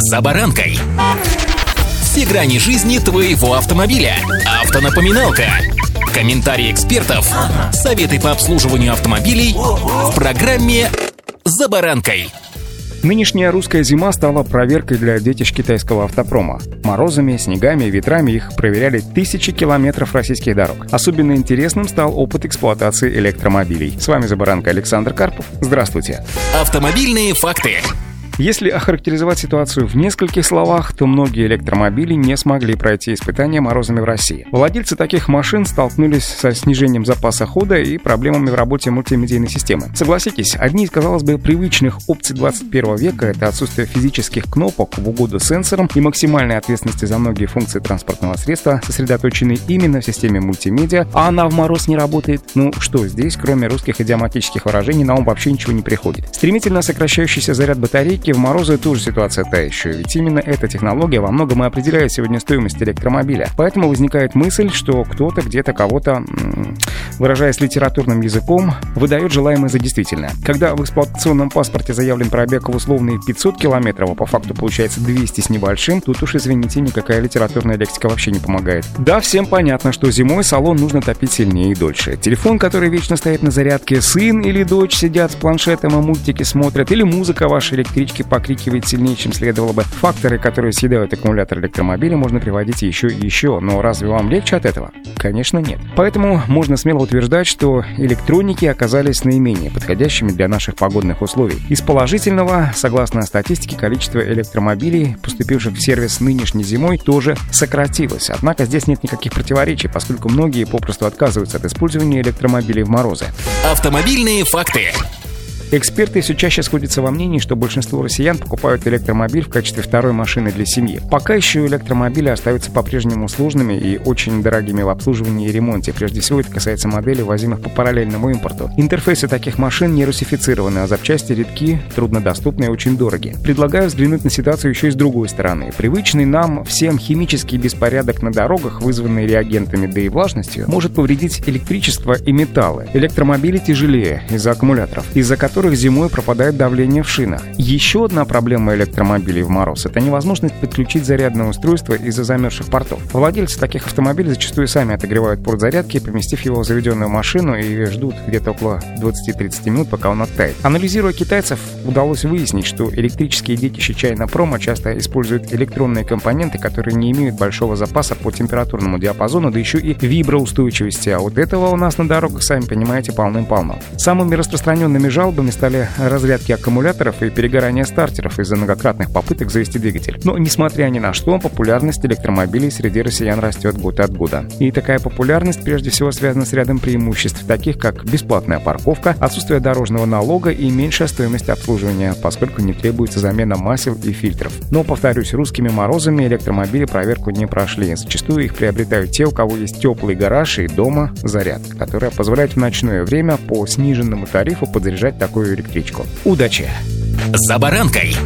«За баранкой». Все грани жизни твоего автомобиля. Автонапоминалка. Комментарии экспертов. Советы по обслуживанию автомобилей в программе «За баранкой». Нынешняя русская зима стала проверкой для детищ китайского автопрома. Морозами, снегами и ветрами их проверяли тысячи километров российских дорог. Особенно интересным стал опыт эксплуатации электромобилей. С вами «За баранкой» Александр Карпов. Здравствуйте. Автомобильные факты. Если охарактеризовать ситуацию в нескольких словах, то многие электромобили не смогли пройти испытания морозами в России. Владельцы таких машин столкнулись со снижением запаса хода и проблемами в работе мультимедийной системы. Согласитесь, одни из, казалось бы, привычных опций 21 века — это отсутствие физических кнопок в угоду сенсорам и максимальной ответственности за многие функции транспортного средства сосредоточены именно в системе мультимедиа, а она в мороз не работает. Ну что здесь, кроме русских идиоматических выражений, на ум вообще ничего не приходит. Стремительно сокращающийся заряд батарейки Все-таки в морозы тоже ситуация та еще, ведь именно эта технология во многом и определяет сегодня стоимость электромобиля. Поэтому возникает мысль, что кто-то где-то кого-то, выражаясь литературным языком, выдает желаемое за действительное. Когда в эксплуатационном паспорте заявлен пробег в условные 500 километров, а по факту получается 200 с небольшим, тут уж, извините, никакая литературная лексика вообще не помогает. Да, всем понятно, что зимой салон нужно топить сильнее и дольше. Телефон, который вечно стоит на зарядке, сын или дочь сидят с планшетом и мультики смотрят, или музыка вашей электрички покрикивает сильнее, чем следовало бы. Факторы, которые съедают аккумулятор электромобиля, можно приводить еще и еще, но разве вам легче от этого? Конечно, нет. Поэтому можно смело утверждать, что электроники оказались наименее подходящими для наших погодных условий. Из положительного, согласно статистике, количество электромобилей, поступивших в сервис нынешней зимой, тоже сократилось. Однако здесь нет никаких противоречий, поскольку многие попросту отказываются от использования электромобилей в морозы. Автомобильные факты. Эксперты все чаще сходятся во мнении, что большинство россиян покупают электромобиль в качестве второй машины для семьи. Пока еще электромобили остаются по-прежнему сложными и очень дорогими в обслуживании и ремонте. Прежде всего, это касается моделей, возимых по параллельному импорту. Интерфейсы таких машин не русифицированы, а запчасти редки, труднодоступны и очень дороги. Предлагаю взглянуть на ситуацию еще и с другой стороны. Привычный нам всем химический беспорядок на дорогах, вызванный реагентами да и влажностью, может повредить электричество и металлы. Электромобили тяжелее из-за аккумуляторов, из-за которых которых зимой пропадает давление в шинах. Еще одна проблема электромобилей в мороз — это невозможность подключить зарядное устройство из-за замерзших портов. Владельцы таких автомобилей зачастую сами отогревают порт зарядки, поместив его в заведенную машину и ждут где-то около 20-30 минут, пока он оттает. Анализируя китайцев, удалось выяснить, что электрические детища чайна промо часто используют электронные компоненты, которые не имеют большого запаса по температурному диапазону, да еще и виброустойчивости, а вот этого у нас на дорогах, сами понимаете, полным-полно. Самыми распространенными жалобами Проблемами стали разрядки аккумуляторов и перегорание стартеров из-за многократных попыток завести двигатель. Но, несмотря ни на что, популярность электромобилей среди россиян растет год от года. И такая популярность прежде всего связана с рядом преимуществ, таких как бесплатная парковка, отсутствие дорожного налога и меньшая стоимость обслуживания, поскольку не требуется замена масел и фильтров. Но, повторюсь, русскими морозами электромобили проверку не прошли. Зачастую их приобретают те, у кого есть теплый гараж и дома заряд, которая позволяет в ночное время по сниженному тарифу подзаряжать такой такую электричку. Удачи! «За баранкой»